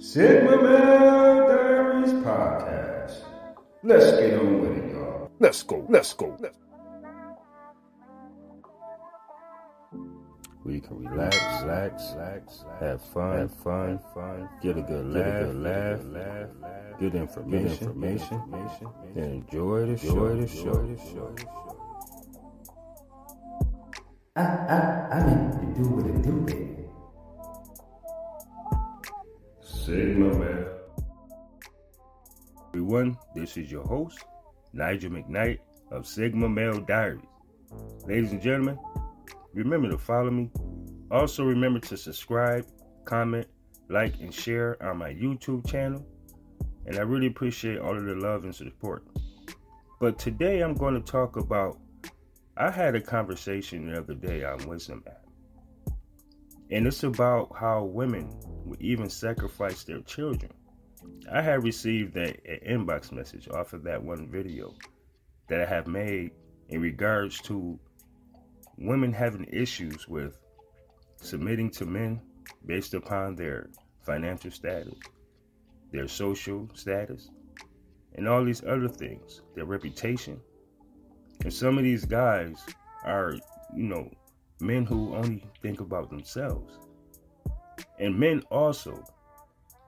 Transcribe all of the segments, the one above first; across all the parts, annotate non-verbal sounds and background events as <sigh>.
Sigma Male Diaries Podcast. Let's get on with it, y'all. Let's go. Let's go. Let's you can relax, relax, relax, have fun, have fun, fun, get a good laugh, get a good laugh, laugh, laugh, good information, good information, and enjoy the show, enjoy the show. I, I, I mean to do what it do, Sigma Man. Everyone, this is your host, Nigel McKnight of Sigma Male Diaries. Ladies and gentlemen, remember to follow me. Also, remember to subscribe, comment, like, and share on my YouTube channel. And I really appreciate all of the love and support. But today I'm going to talk about. I had a conversation the other day on Wisdom app. And it's about how women would even sacrifice their children. I had received an inbox message off of that one video that I have made in regards to women having issues with submitting to men based upon their financial status, their social status, and all these other things, their reputation. And some of these guys are, you know, men who only think about themselves. And men also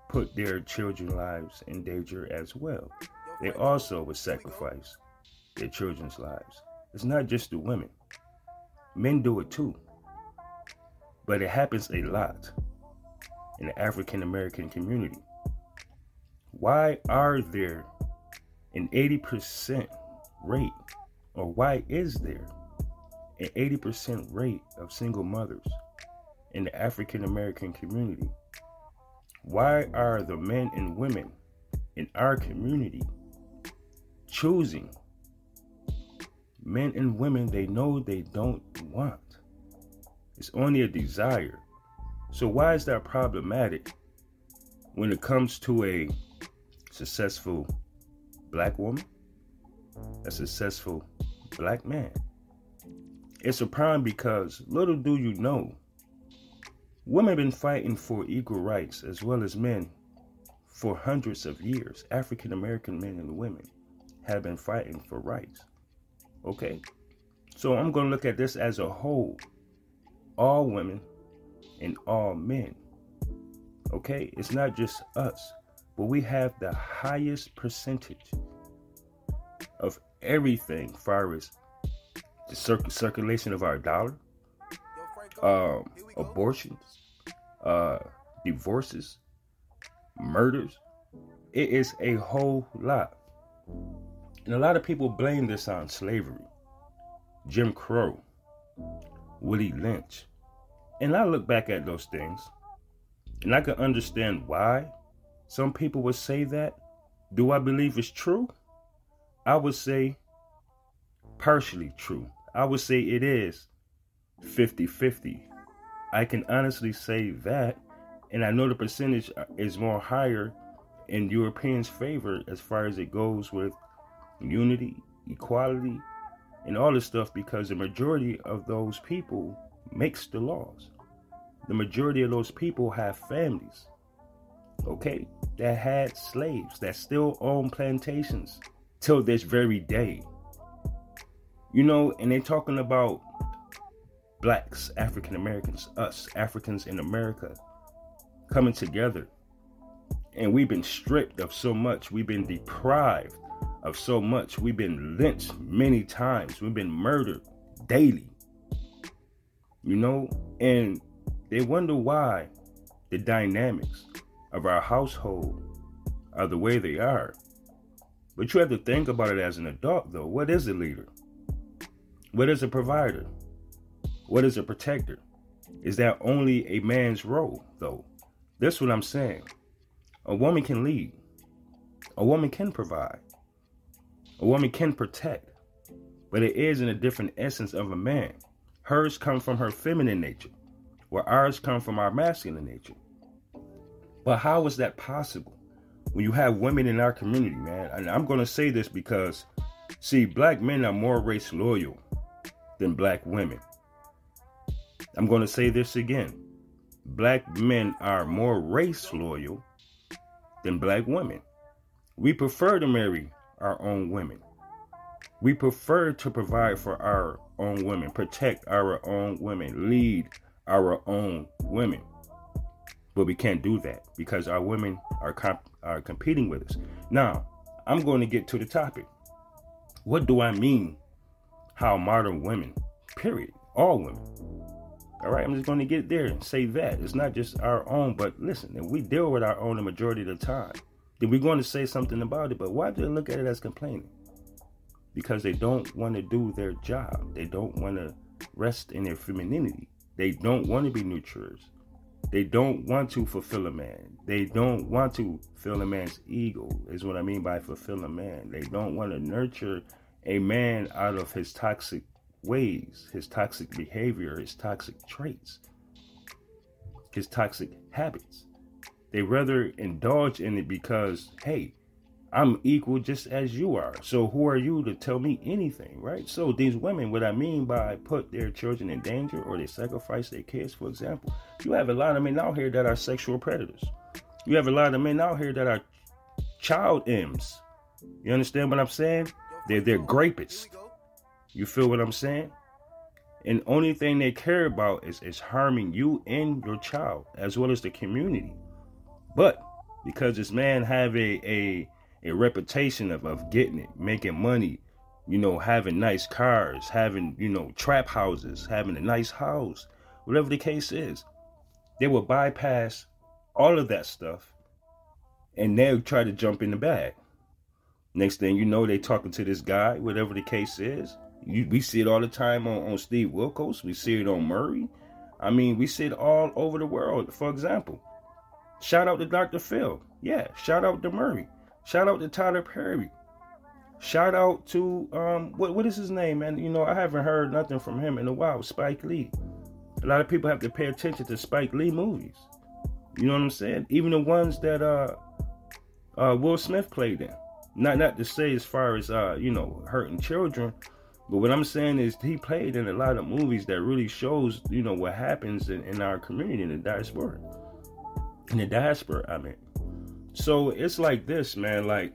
put their children's lives in danger as well. They also would sacrifice their children's lives. It's not just the women. Men do it too. But it happens a lot in the African American community. Why are there an 80% rate, or why is there an 80% rate of single mothers in the African American community? Why are the men and women in our community choosing men and women they know they don't want. It's only a desire. So, why is that problematic when it comes to a successful black woman, a successful black man? It's a problem because little do you know, women have been fighting for equal rights as well as men for hundreds of years. African American men and women have been fighting for rights. Okay? So I'm going to look at this as a whole. All women and all men. Okay? It's not just us, but we have the highest percentage of everything far as the cir- circulation of our dollar, um, abortions, uh, divorces, murders. It is a whole lot. And a lot of people blame this on slavery, Jim Crow, Willie Lynch. And I look back at those things and I can understand why some people would say that. Do I believe it's true? I would say partially true. I would say it is 50 50. I can honestly say that. And I know the percentage is more higher in Europeans' favor as far as it goes with unity, equality, and all this stuff because the majority of those people makes the laws. The majority of those people have families, okay, that had slaves that still own plantations till this very day. You know, and they're talking about blacks, African Americans, us, Africans in America, coming together. And we've been stripped of so much. We've been deprived of so much. We've been lynched many times. We've been murdered daily. You know, and they wonder why the dynamics of our household are the way they are. But you have to think about it as an adult, though. What is a leader? What is a provider? What is a protector? Is that only a man's role, though? That's what I'm saying. A woman can lead, a woman can provide, a woman can protect, but it is in a different essence of a man. Hers come from her feminine nature, where ours come from our masculine nature. But how is that possible when you have women in our community, man? And I'm going to say this because, see, black men are more race loyal than black women. I'm going to say this again. Black men are more race loyal than black women. We prefer to marry our own women. We prefer to provide for our own women, protect our own women, lead our own women. But we can't do that because our women are comp- are competing with us. Now, I'm going to get to the topic. What do I mean? How modern women, period, all women. All right, I'm just going to get there and say that it's not just our own, but listen, if we deal with our own the majority of the time, then we're going to say something about it. But why do they look at it as complaining? Because they don't want to do their job. They don't want to rest in their femininity. They don't want to be nurturers. They don't want to fulfill a man. They don't want to fill a man's ego, is what I mean by fulfill a man. They don't want to nurture a man out of his toxic ways, his toxic behavior, his toxic traits, his toxic habits. They rather indulge in it because, hey, I'm equal just as you are. So who are you to tell me anything, right? So these women, what I mean by put their children in danger or they sacrifice their kids, for example, you have a lot of men out here that are sexual predators. You have a lot of men out here that are child M's. You understand what I'm saying? They're they're grapists. You feel what I'm saying? And only thing they care about is, is harming you and your child, as well as the community. But because this man have a a a reputation of, of getting it, making money, you know, having nice cars, having, you know, trap houses, having a nice house, whatever the case is. They will bypass all of that stuff and they'll try to jump in the bag. Next thing you know, they talking to this guy, whatever the case is. You, we see it all the time on, on Steve Wilkos. We see it on Maury. I mean, we see it all over the world. For example, shout out to Dr. Phil. Yeah, shout out to Maury. Shout out to Tyler Perry. Shout out to um what what is his name, man? You know, I haven't heard nothing from him in a while. Spike Lee. A lot of people have to pay attention to Spike Lee movies. You know what I'm saying? Even the ones that uh uh Will Smith played in. Not not to say as far as uh, you know, hurting children, but what I'm saying is he played in a lot of movies that really shows, you know, what happens in, in our community in the diaspora. In the diaspora, I mean. So it's like this, man. Like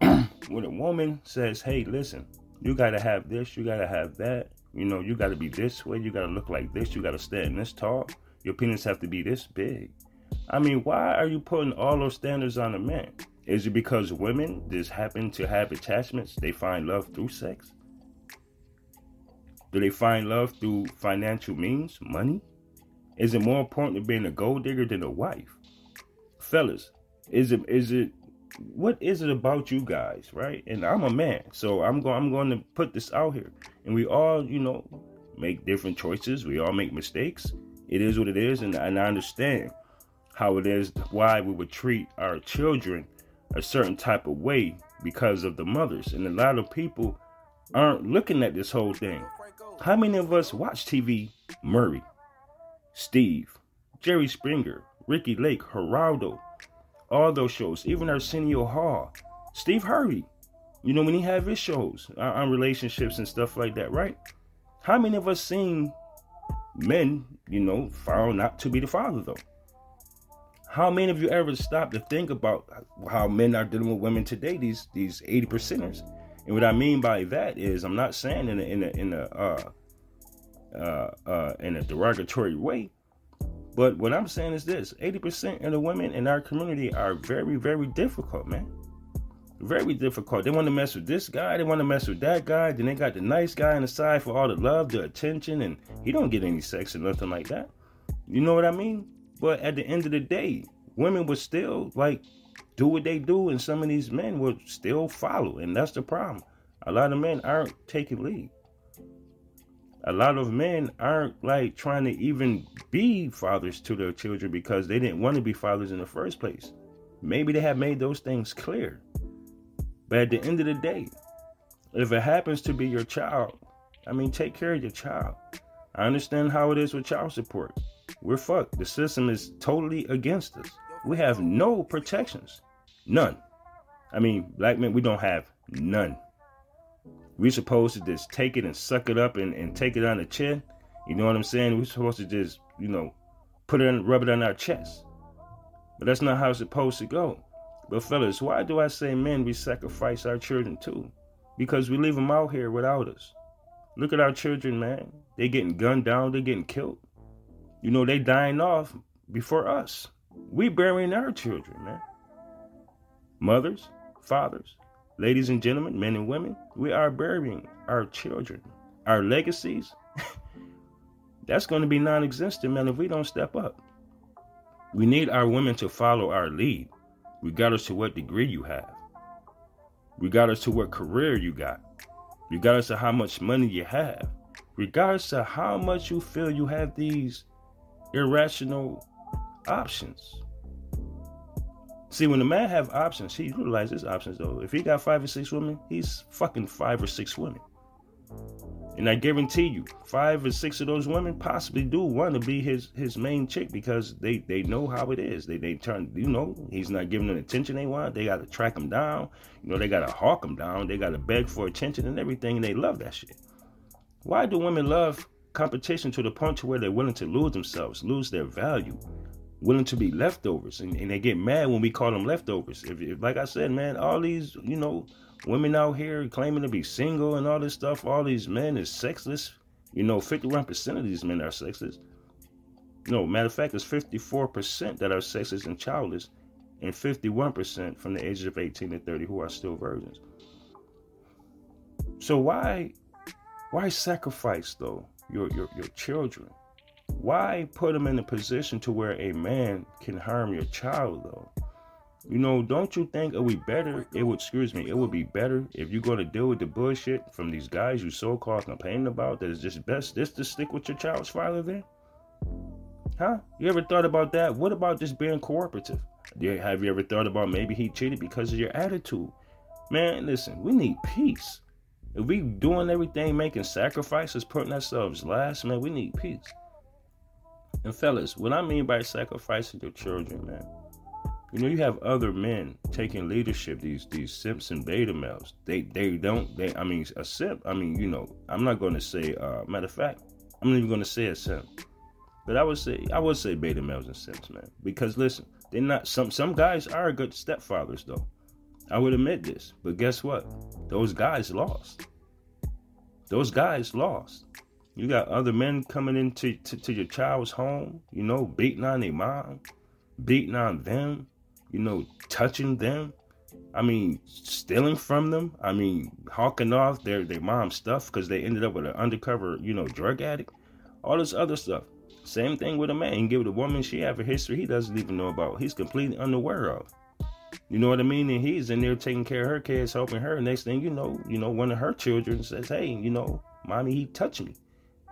<clears throat> when a woman says, "Hey, listen, you gotta have this, you gotta have that. You know, you gotta be this way, you gotta look like this, you gotta stand this tall. Your penis have to be this big." I mean, why are you putting all those standards on a man? Is it because women just happen to have attachments? They find love through sex? Do they find love through financial means, money? Is it more important to being a gold digger than a wife? Fellas, is it is it what is it about you guys, right? And I'm a man, so I'm going I'm going to put this out here. And we all, you know, make different choices. We all make mistakes. It is what it is, and, and I understand how it is why we would treat our children a certain type of way because of the mothers. And a lot of people aren't looking at this whole thing. How many of us watch TV? Maury, Steve, Jerry Springer, Ricki Lake, Geraldo, all those shows, even Arsenio Hall, Steve Harvey. You know when he have his shows on, on relationships and stuff like that, right? How many of us seen men, you know, found not to be the father though? How many of you ever stop to think about how men are dealing with women today? These these eighty percenters, and what I mean by that is, I'm not saying in a in a in a uh, uh, uh, in a derogatory way, but what I'm saying is this 80% of the women in our community are very, very difficult, man. Very difficult. They want to mess with this guy, they want to mess with that guy, then they got the nice guy on the side for all the love, the attention, and he don't get any sex or nothing like that. You know what I mean? But at the end of the day, women would still like do what they do, and some of these men would still follow, and that's the problem. A lot of men aren't taking lead a lot of men aren't like trying to even be fathers to their children because they didn't want to be fathers in the first place. Maybe they have made those things clear. But at the end of the day, if it happens to be your child, I mean, take care of your child. I understand how it is with child support. We're fucked. The system is totally against us. We have no protections. None. I mean, black men, we don't have none We're supposed to just take it and suck it up and, and take it on the chin. You know what I'm saying? We're supposed to just, you know, put it in, rub it on our chest. But that's not how it's supposed to go. But fellas, why do I say men we sacrifice our children too? Because we leave them out here without us. Look at our children, man. They getting gunned down, they getting killed. You know, they dying off before us. We burying our children, man. Mothers, fathers, ladies and gentlemen, men and women, we are burying our children. Our legacies, <laughs> that's going to be non existent, man, if we don't step up. We need our women to follow our lead, regardless to what degree you have, regardless to what career you got, regardless of how much money you have, regardless of how much you feel you have these irrational options. See, when a man have options, he utilizes options though. If he got five or six women, he's fucking five or six women. And I guarantee you, five or six of those women possibly do want to be his his main chick because they they know how it is. They they turn, you know, he's not giving them attention they want. They got to track him down. You know, they got to hawk him down. They got to beg for attention and everything. And they love that shit. Why do women love competition to the point to where they're willing to lose themselves, lose their value, willing to be leftovers, and, and they get mad when we call them leftovers? If, if like I said, man, all these, you know women out here claiming to be single and all this stuff. All these men is sexless. You know, 51% of these men are sexless. No, matter of fact, it's 54% that are sexless and childless, and 51% from the ages of 18 to 30 who are still virgins. So why, why sacrifice though your your your children? Why put them in a position to where a man can harm your child though? You know, don't you think it would be better? It would, excuse me, it would be better if you're going to deal with the bullshit from these guys you so called complaining about that it's just best just to stick with your child's father then? Huh? You ever thought about that? What about just being cooperative? Have you ever thought about maybe he cheated because of your attitude? Man, listen, we need peace. If we doing everything, making sacrifices, putting ourselves last, man, we need peace. And fellas, what I mean by sacrificing your children, man, you know, you have other men taking leadership. These these simps and beta males. They they don't. They I mean a simp. I mean you know I'm not going to say. Uh, matter of fact, I'm not even going to say a simp. But I would say I would say beta males and simps, man. Because listen, they're not some some guys are good stepfathers though. I would admit this. But guess what? Those guys lost. Those guys lost. You got other men coming into to, to your child's home, you know, beating on their mom, beating on them, you know, touching them. I mean, stealing from them. I mean, hawking off their their mom's stuff because they ended up with an undercover, you know, drug addict. All this other stuff. Same thing with a man. You give it a woman she have a history he doesn't even know about. He's completely unaware of. You know what I mean? And he's in there taking care of her kids, helping her. Next thing you know, you know, one of her children says, "Hey, you know, mommy, he touched me,"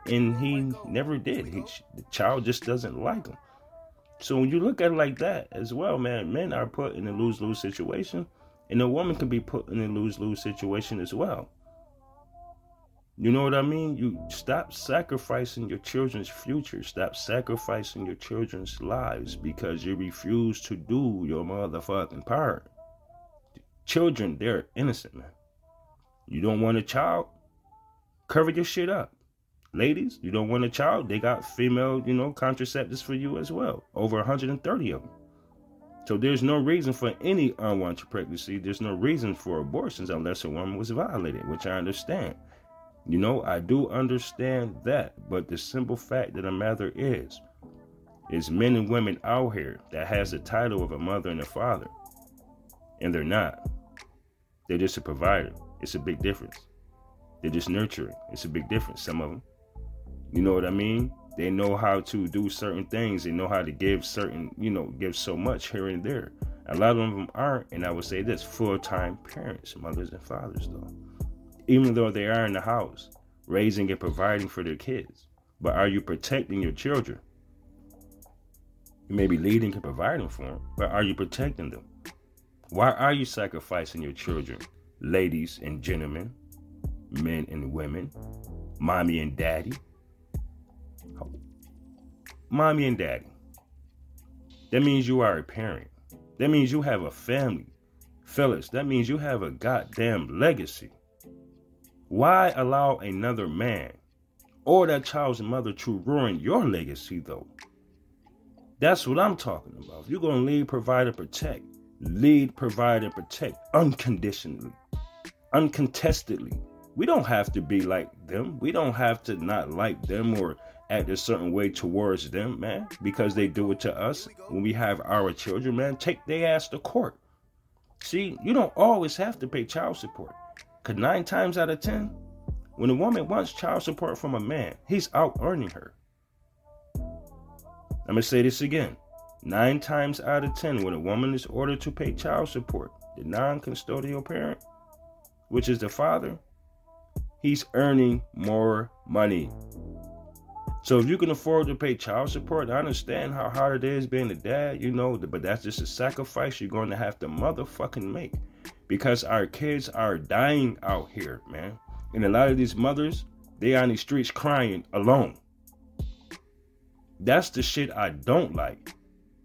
and he never did. He, the child just doesn't like him. So when you look at it like that as well, man, men are put in a lose lose situation, and a woman can be put in a lose lose situation as well. You know what I mean? You stop sacrificing your children's future. Stop sacrificing your children's lives because you refuse to do your motherfucking part. Children, they're innocent, man. You don't want a child? Cover your shit up. Ladies, you don't want a child? They got female, you know, contraceptives for you as well. Over 130 of them. So there's no reason for any unwanted pregnancy. There's no reason for abortions unless a woman was violated, which I understand. You know, I do understand that. But the simple fact that a matter is, is men and women out here that has the title of a mother and a father. And they're not. They're just a provider. It's a big difference. They're just nurturing. It's a big difference, some of them. You know what I mean? They know how to do certain things. They know how to give certain, you know, give so much here and there. A lot of them aren't, and I would say this full time parents, mothers and fathers, though. Even though they are in the house, raising and providing for their kids. But are you protecting your children? You may be leading and providing for them, but are you protecting them? Why are you sacrificing your children, ladies and gentlemen, men and women, mommy and daddy? mommy and daddy. That means you are a parent. That means you have a family. Fellas, that means you have a goddamn legacy. Why allow another man or that child's mother to ruin your legacy, though? That's what I'm talking about. You're gonna lead, provide, and protect, lead, provide, and protect unconditionally, uncontestedly. We don't have to be like them. We don't have to not like them or act a certain way towards them, man, because they do it to us when we have our children, man. Take their ass to court. See, you don't always have to pay child support. Because nine times out of ten, when a woman wants child support from a man, he's out earning her. Let me say this again. Nine times out of ten, when a woman is ordered to pay child support, the non custodial parent, which is the father, he's earning more money. So if you can afford to pay child support, I understand how hard it is being a dad, you know, but that's just a sacrifice you're going to have to motherfucking make. Because our kids are dying out here, man. And a lot of these mothers, they on the streets crying alone. That's the shit I don't like.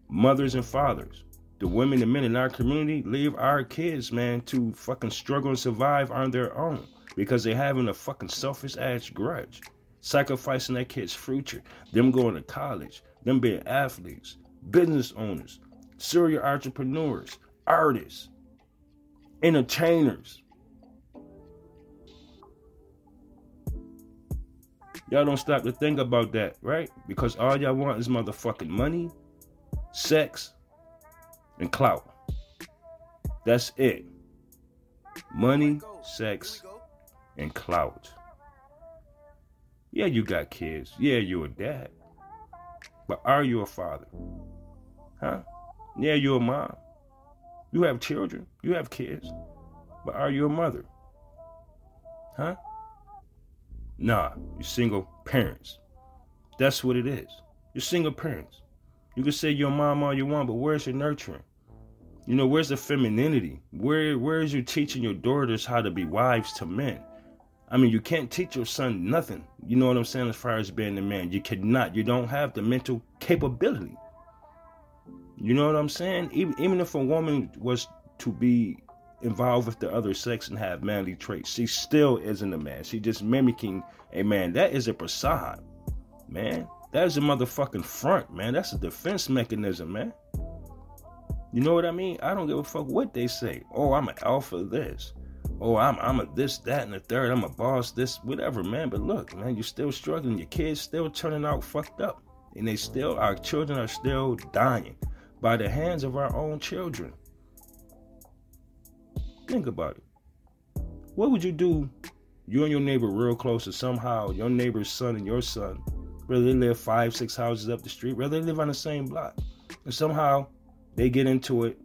Mothers and fathers. The women and men in our community leave our kids, man, to fucking struggle and survive on their own because they're having a fucking selfish ass grudge sacrificing their kids' future, them going to college, them being athletes, business owners, serial entrepreneurs, artists, entertainers. Y'all don't stop to think about that, right? Because all y'all want is motherfucking money, sex, and clout. That's it. Money, sex, and clout. Yeah, you got kids. Yeah, you're a dad. But are you a father? Huh? Yeah, you're a mom. You have children. You have kids. But are you a mother? Huh? Nah, you're single parents. That's what it is. You're single parents. You can say you're a mom all you want, but where's your nurturing? You know, where's the femininity? Where where is you teaching your daughters how to be wives to men? I mean, you can't teach your son nothing. You know what I'm saying? As far as being a man, you cannot. You don't have the mental capability. You know what I'm saying? Even even if a woman was to be involved with the other sex and have manly traits, she still isn't a man. She's just mimicking a man. That is a facade, man. That is a motherfucking front, man. That's a defense mechanism, man. You know what I mean? I don't give a fuck what they say. Oh, I'm an alpha this oh, I'm I'm a this, that, and the third. I'm a boss, this, whatever, man. But look, man, you're still struggling. Your kids still turning out fucked up, and they still, our children are still dying by the hands of our own children. Think about it. What would you do? You and your neighbor real close, and somehow your neighbor's son and your son, whether they live five, six houses up the street, whether they live on the same block, and somehow they get into it,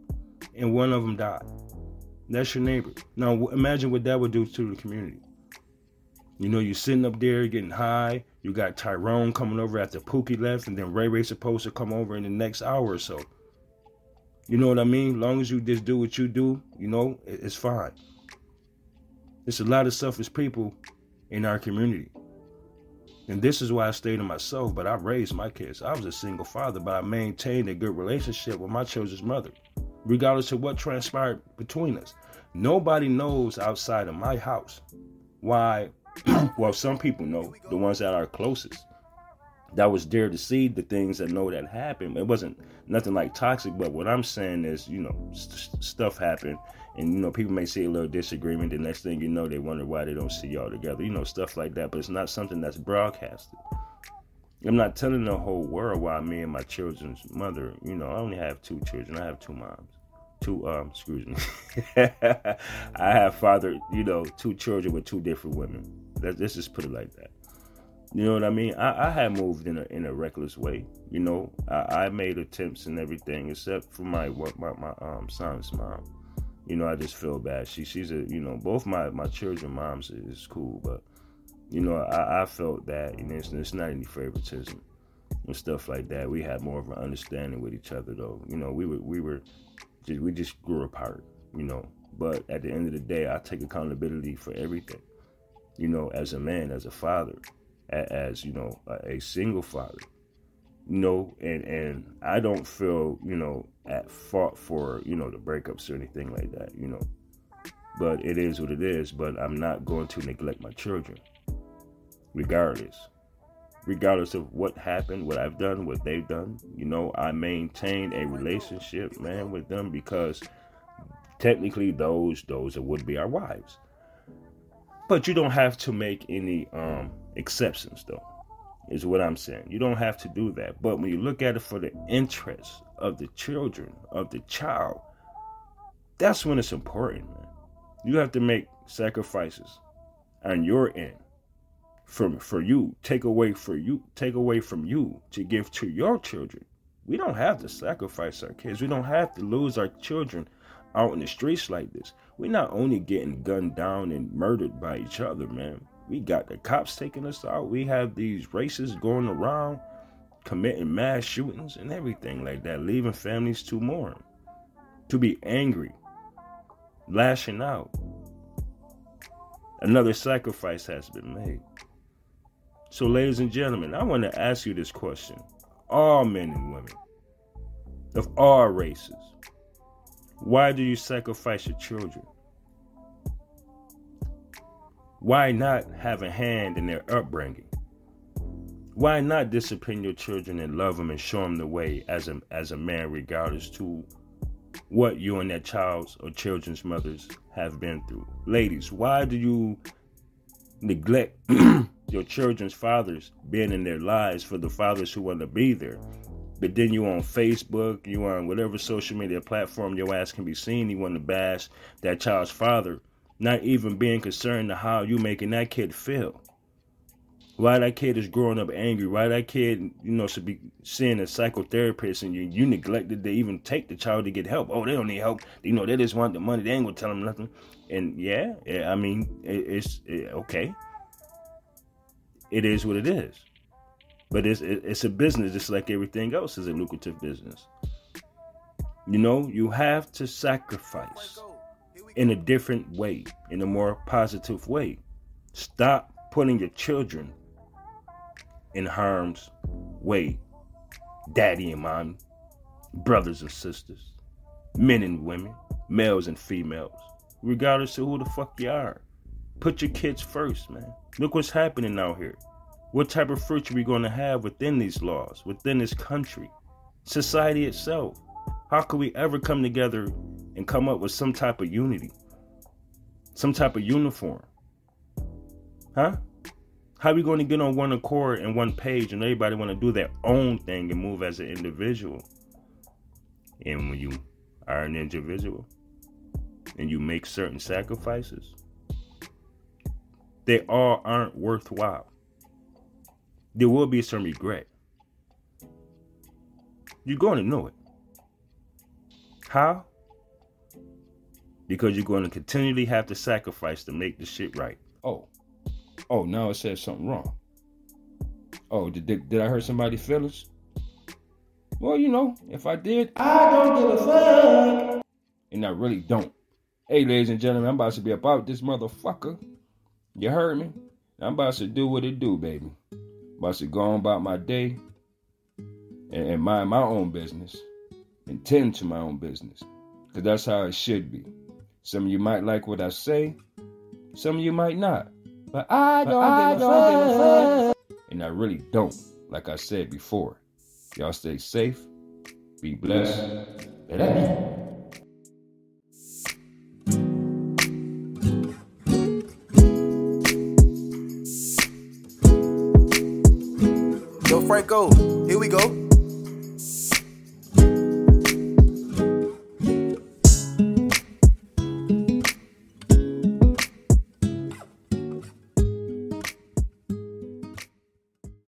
and one of them died that's your neighbor. Now imagine what that would do to the community. You know, you're sitting up there getting high. You got Tyrone coming over after Pookie left, and then Ray Ray's supposed to come over in the next hour or so. You know what I mean? Long as you just do what you do, you know, it's fine. There's a lot of selfish people in our community. And this is why I stayed to myself, but I raised my kids. I was a single father, but I maintained a good relationship with my children's mother regardless of what transpired between us. Nobody knows outside of my house why, <clears throat> well, some people know, the ones that are closest, that was there to see the things that know that happened. It wasn't nothing like toxic, but what I'm saying is, you know, st- stuff happened, and you know, people may see a little disagreement. The next thing you know, they wonder why they don't see y'all together, you know, stuff like that. But it's not something that's broadcasted. I'm not telling the whole world why me and my children's mother, you know, I only have two children. I have two moms two um excuse me <laughs> i have fathered you know two children with two different women let's just put it like that you know what i mean i, I had moved in a in a reckless way you know I, I made attempts and everything except for my my, my um son's mom you know i just feel bad she she's a you know both my my children moms is cool but you know i, I felt that know it's, it's not any favoritism and stuff like that. We had more of an understanding with each other, though. You know, we were we were just, we just grew apart, you know. But at the end of the day, I take accountability for everything, you know, as a man, as a father, as you know, a, single father, you know, and and I don't feel you know at fault for you know the breakups or anything like that, you know. But it is what it is. But I'm not going to neglect my children, regardless. regardless of what happened, what I've done, what they've done. You know, I maintain a relationship, man, with them because technically those those would be our wives. But you don't have to make any um exceptions though. Is what I'm saying. You don't have to do that. But when you look at it for the interest of the children, of the child, that's when it's important, man. You have to make sacrifices on your end from for you, take away for you, take away from you to give to your children. We don't have to sacrifice our kids. We don't have to lose our children out in the streets like this. We're not only getting gunned down and murdered by each other, man. We got the cops taking us out. We have these racists going around committing mass shootings and everything like that, leaving families to mourn, to be angry, lashing out. Another sacrifice has been made. So, ladies and gentlemen, I want to ask you this question. All men and women of all races, why do you sacrifice your children? Why not have a hand in their upbringing? Why not discipline your children and love them and show them the way as a, as a man, regardless to what you and that child's or children's mothers have been through? Ladies, why do you neglect <clears throat> your children's fathers being in their lives for the fathers who want to be there. But then you on Facebook, you on whatever social media platform your ass can be seen, you want to bash that child's father, not even being concerned to how you making that kid feel. Why that kid is growing up angry? Why that kid, you know, should be seeing a psychotherapist and you you neglected to even take the child to get help? Oh, they don't need help. You know, they just want the money. They ain't gonna tell them nothing. And yeah, yeah I mean, it, it's it, okay it is what it is. But it's it's a business just like everything else is a lucrative business. You know, you have to sacrifice in a different way, in a more positive way. Stop putting your children in harm's way. Daddy and mom, brothers and sisters, men and women, males and females, regardless of who the fuck you are. Put your kids first, man. Look what's happening out here. What type of fruit are we going to have within these laws, within this country, society itself? How could we ever come together and come up with some type of unity, some type of uniform? Huh? How are we going to get on one accord and one page and everybody want to do their own thing and move as an individual? And when you are an individual and you make certain sacrifices, they all aren't worthwhile. There will be some regret. You're going to know it. How? Because you're going to continually have to sacrifice to make the shit right. Oh. Oh, now it says something wrong. Oh, did, did, did I hurt somebody's feelings? Well, you know, if I did, I don't give a fuck. And I really don't. Hey, ladies and gentlemen, I'm about to be about this motherfucker. You heard me? I'm about to do what it do, baby. I'm about to go on about my day and, and mind my own business and tend to my own business. Because that's how it should be. Some of you might like what I say, some of you might not. But I don't, but I don't give a fuck. And I really don't, like I said before. Y'all stay safe, be blessed.